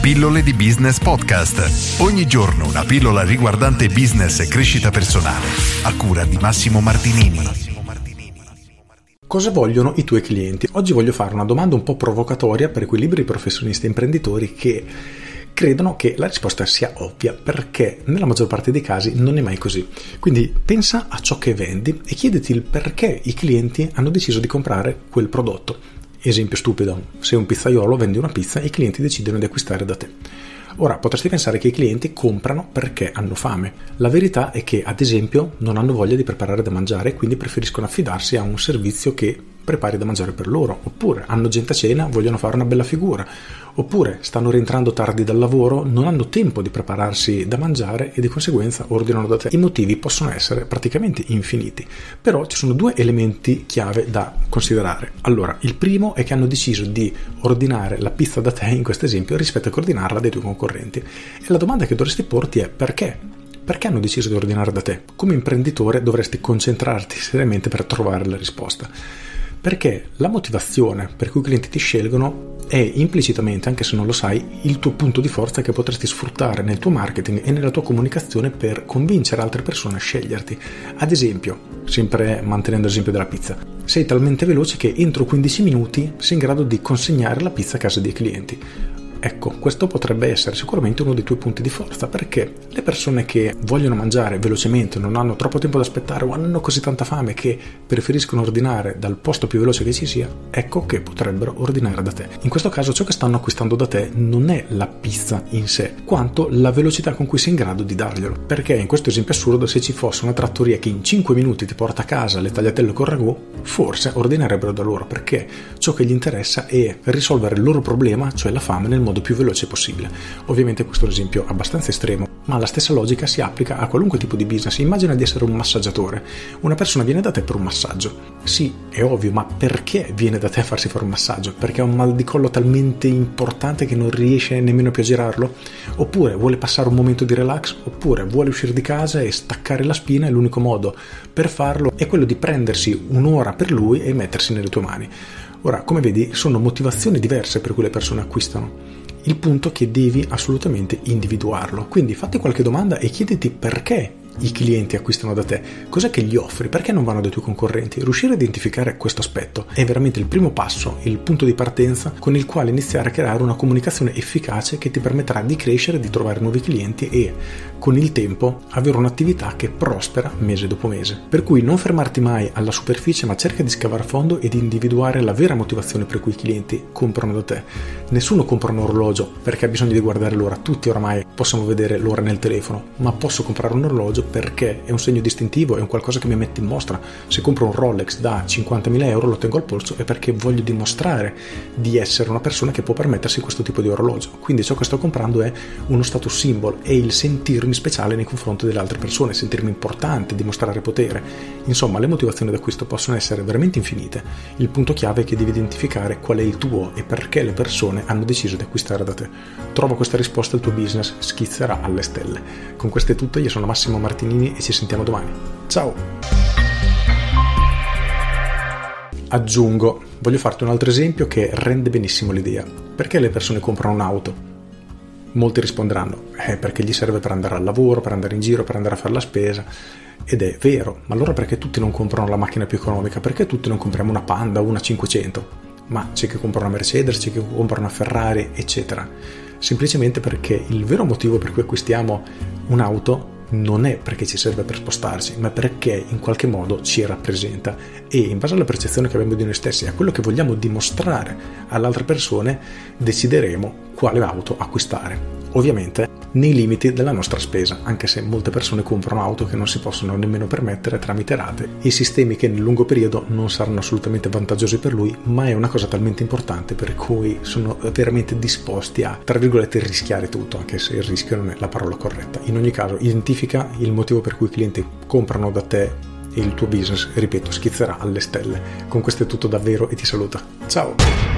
Pillole di Business Podcast. Ogni giorno una pillola riguardante business e crescita personale. A cura di Massimo Martinini. Cosa vogliono i tuoi clienti? Oggi voglio fare una domanda un po' provocatoria per quei liberi professionisti e imprenditori che credono che la risposta sia ovvia perché nella maggior parte dei casi non è mai così. Quindi pensa a ciò che vendi e chiediti il perché i clienti hanno deciso di comprare quel prodotto. Esempio stupido, sei un pizzaiolo, vendi una pizza i clienti decidono di acquistare da te. Ora, potresti pensare che i clienti comprano perché hanno fame. La verità è che, ad esempio, non hanno voglia di preparare da mangiare e quindi preferiscono affidarsi a un servizio che prepari da mangiare per loro, oppure hanno gente a cena, vogliono fare una bella figura, oppure stanno rientrando tardi dal lavoro, non hanno tempo di prepararsi da mangiare e di conseguenza ordinano da te. I motivi possono essere praticamente infiniti, però ci sono due elementi chiave da considerare. Allora, il primo è che hanno deciso di ordinare la pizza da te in questo esempio rispetto a ordinarla dai tuoi concorrenti. E la domanda che dovresti porti è perché? Perché hanno deciso di ordinare da te? Come imprenditore dovresti concentrarti seriamente per trovare la risposta. Perché la motivazione per cui i clienti ti scelgono è implicitamente, anche se non lo sai, il tuo punto di forza che potresti sfruttare nel tuo marketing e nella tua comunicazione per convincere altre persone a sceglierti. Ad esempio, sempre mantenendo l'esempio della pizza, sei talmente veloce che entro 15 minuti sei in grado di consegnare la pizza a casa dei clienti. Ecco, questo potrebbe essere sicuramente uno dei tuoi punti di forza perché le persone che vogliono mangiare velocemente, non hanno troppo tempo da aspettare o hanno così tanta fame che preferiscono ordinare dal posto più veloce che ci sia, ecco che potrebbero ordinare da te. In questo caso ciò che stanno acquistando da te non è la pizza in sé, quanto la velocità con cui sei in grado di darglielo. Perché in questo esempio assurdo se ci fosse una trattoria che in 5 minuti ti porta a casa le tagliatelle con ragù, forse ordinerebbero da loro perché ciò che gli interessa è risolvere il loro problema, cioè la fame, nel modo più veloce possibile. Ovviamente questo è un esempio abbastanza estremo, ma la stessa logica si applica a qualunque tipo di business. Immagina di essere un massaggiatore. Una persona viene da te per un massaggio. Sì, è ovvio, ma perché viene da te a farsi fare un massaggio? Perché ha un mal di collo talmente importante che non riesce nemmeno più a girarlo? Oppure vuole passare un momento di relax? Oppure vuole uscire di casa e staccare la spina e l'unico modo per farlo è quello di prendersi un'ora per lui e mettersi nelle tue mani. Ora, come vedi, sono motivazioni diverse per cui le persone acquistano. Il punto è che devi assolutamente individuarlo. Quindi fatti qualche domanda e chiediti perché i clienti acquistano da te, cos'è che gli offri, perché non vanno dai tuoi concorrenti? Riuscire a identificare questo aspetto è veramente il primo passo, il punto di partenza con il quale iniziare a creare una comunicazione efficace che ti permetterà di crescere, di trovare nuovi clienti e con il tempo avere un'attività che prospera mese dopo mese. Per cui non fermarti mai alla superficie, ma cerca di scavare a fondo e di individuare la vera motivazione per cui i clienti comprano da te. Nessuno compra un orologio perché ha bisogno di guardare l'ora, tutti oramai possiamo vedere l'ora nel telefono, ma posso comprare un orologio perché è un segno distintivo, è un qualcosa che mi mette in mostra. Se compro un Rolex da 50.000 euro, lo tengo al polso, è perché voglio dimostrare di essere una persona che può permettersi questo tipo di orologio. Quindi ciò che sto comprando è uno status symbol, è il sentirmi speciale nei confronti delle altre persone, sentirmi importante, dimostrare potere. Insomma, le motivazioni d'acquisto possono essere veramente infinite. Il punto chiave è che devi identificare qual è il tuo e perché le persone hanno deciso di acquistare da te. Trova questa risposta e il tuo business schizzerà alle stelle. Con questo è tutto, io sono Massimo Martini Martinini e ci sentiamo domani. Ciao! Aggiungo, voglio farti un altro esempio che rende benissimo l'idea. Perché le persone comprano un'auto? Molti risponderanno, eh, perché gli serve per andare al lavoro, per andare in giro, per andare a fare la spesa. Ed è vero, ma allora perché tutti non comprano la macchina più economica? Perché tutti non compriamo una Panda o una 500? Ma c'è chi compra una Mercedes, c'è chi compra una Ferrari, eccetera. Semplicemente perché il vero motivo per cui acquistiamo un'auto non è perché ci serve per spostarci, ma perché in qualche modo ci rappresenta e in base alla percezione che abbiamo di noi stessi e a quello che vogliamo dimostrare alle altre persone decideremo quale auto acquistare. Ovviamente nei limiti della nostra spesa, anche se molte persone comprano auto che non si possono nemmeno permettere tramite rate e sistemi che nel lungo periodo non saranno assolutamente vantaggiosi per lui, ma è una cosa talmente importante per cui sono veramente disposti a, tra virgolette, rischiare tutto, anche se il rischio non è la parola corretta. In ogni caso, identifica il motivo per cui i clienti comprano da te e il tuo business, ripeto, schizzerà alle stelle. Con questo è tutto davvero e ti saluta. Ciao!